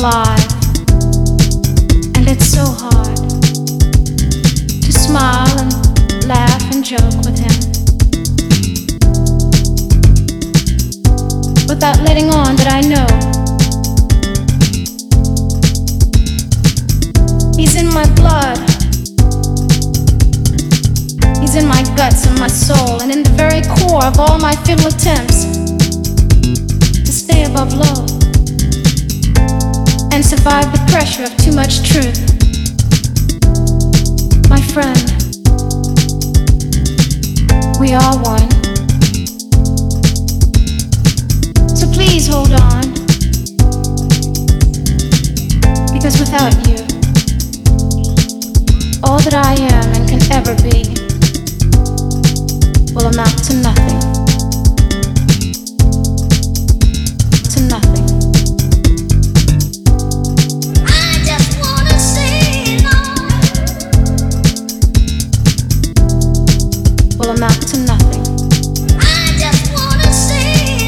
alive. And it's so hard to smile and laugh and joke with him without letting on that I know he's in my blood. He's in my guts and my soul, and in the very core of all my futile attempts to stay above low and survive the pressure of too much truth. My friend, we are one. So please hold on, because without you, all that I am and can ever be will amount to nothing. Amount to nothing. I just wanna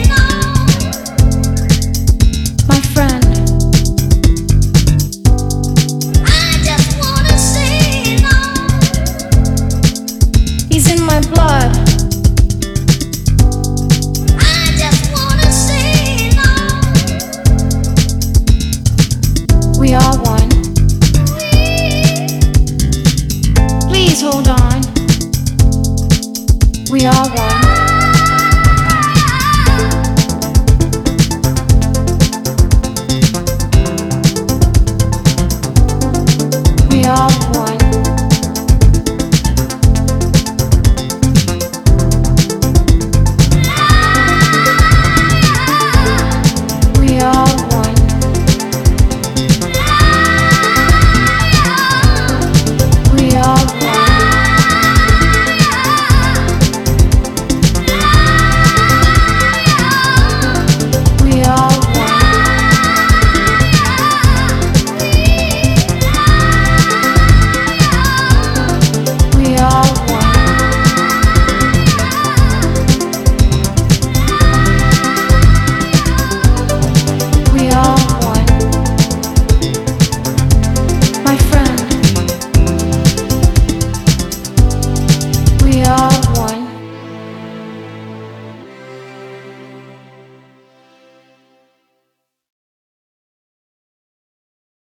no. My friend, I just wanna no. he's in my blood. I just wanna say no. We are one. Please hold on. We are one.